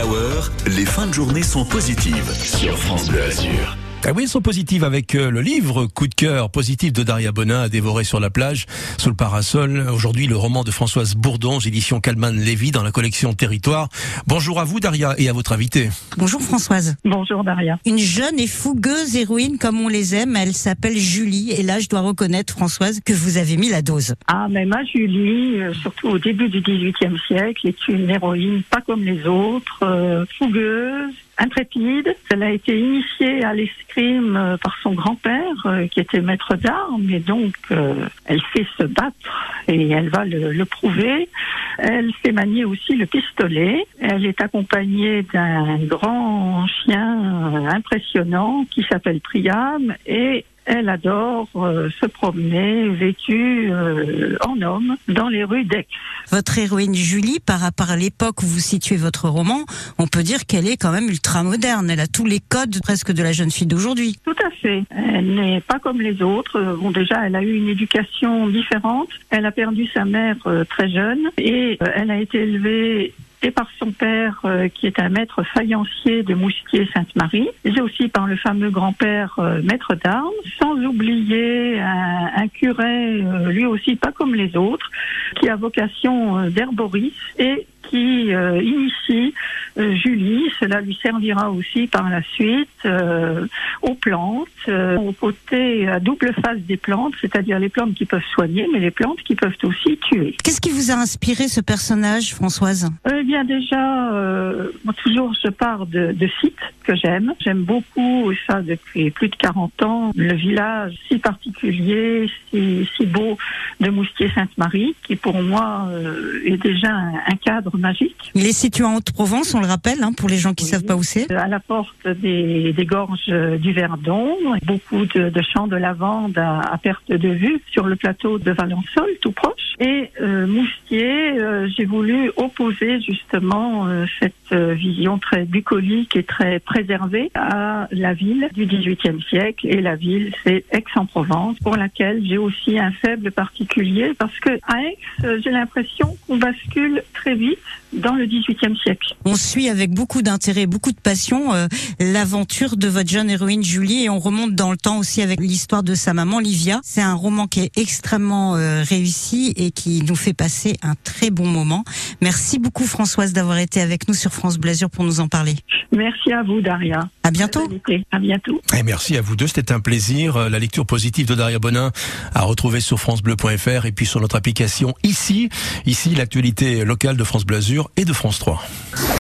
Hour, les fins de journée sont positives sur France Bleu Azur. Ah oui, elles sont positives avec euh, le livre Coup de cœur positif de Daria Bonin à dévorer sur la plage, sous le parasol. Aujourd'hui, le roman de Françoise Bourdon, édition Calman Lévy dans la collection Territoire. Bonjour à vous, Daria, et à votre invité. Bonjour Françoise. Bonjour Daria. Une jeune et fougueuse héroïne comme on les aime, elle s'appelle Julie. Et là, je dois reconnaître, Françoise, que vous avez mis la dose. Ah, mais ma Julie, euh, surtout au début du XVIIIe siècle, est une héroïne pas comme les autres, euh, fougueuse, intrépide. Elle a été initiée à l'escrime euh, par son grand-père, euh, qui était maître d'armes, et donc euh, elle sait se battre et elle va le, le prouver. Elle sait manier aussi le pistolet. Elle est accompagnée d'un grand chien impressionnant qui s'appelle Priam et elle adore euh, se promener vêtue euh, en homme dans les rues d'Aix. Votre héroïne Julie, par rapport à l'époque où vous situez votre roman, on peut dire qu'elle est quand même ultra moderne. Elle a tous les codes presque de la jeune fille d'aujourd'hui. Tout à fait. Elle n'est pas comme les autres. Euh, Bon, déjà, elle a eu une éducation différente. Elle a perdu sa mère euh, très jeune et elle a été élevée et par son père, euh, qui est un maître faïencier de Moustier-Sainte-Marie, et aussi par le fameux grand-père euh, maître d'armes, sans oublier un, un curé, euh, lui aussi pas comme les autres, qui a vocation euh, d'herboriste et qui euh, initie euh, Julie. Cela lui servira aussi par la suite euh, aux plantes, euh, au côté à double face des plantes, c'est-à-dire les plantes qui peuvent soigner, mais les plantes qui peuvent aussi tuer. Qu'est-ce qui vous a inspiré ce personnage, Françoise? Bien déjà, euh, moi toujours je pars de, de sites que j'aime. J'aime beaucoup, et ça depuis plus de 40 ans, le village si particulier, si, si beau de Moustier-Sainte-Marie, qui pour moi euh, est déjà un, un cadre magique. Il est situé en Haute-Provence, on le rappelle, hein, pour les gens qui Oui. savent pas où c'est. À la porte des, des gorges du Verdon, beaucoup de, de champs de lavande à, à perte de vue sur le plateau de Valençol, tout proche. Et euh, Moustier, euh, j'ai voulu opposer justement cette vision très bucolique et très préservée à la ville du XVIIIe siècle. Et la ville, c'est Aix-en-Provence, pour laquelle j'ai aussi un faible particulier, parce que à Aix, euh, j'ai l'impression qu'on bascule très vite dans le XVIIIe siècle. On suit avec beaucoup d'intérêt, beaucoup de passion euh, l'aventure de votre jeune héroïne Julie et on remonte dans le temps aussi avec l'histoire de sa maman Livia. C'est un roman qui est extrêmement euh, réussi et qui nous fait passer un très bon moment. Merci beaucoup Françoise d'avoir été avec nous sur France Blasure pour nous en parler. Merci à vous, Daria. À bientôt. À bientôt. Et merci à vous deux, c'était un plaisir. Euh, La lecture positive de Daria Bonin à retrouver sur francebleu.fr et puis sur notre application ici. Ici, l'actualité locale de France Bleu Azur et de France 3.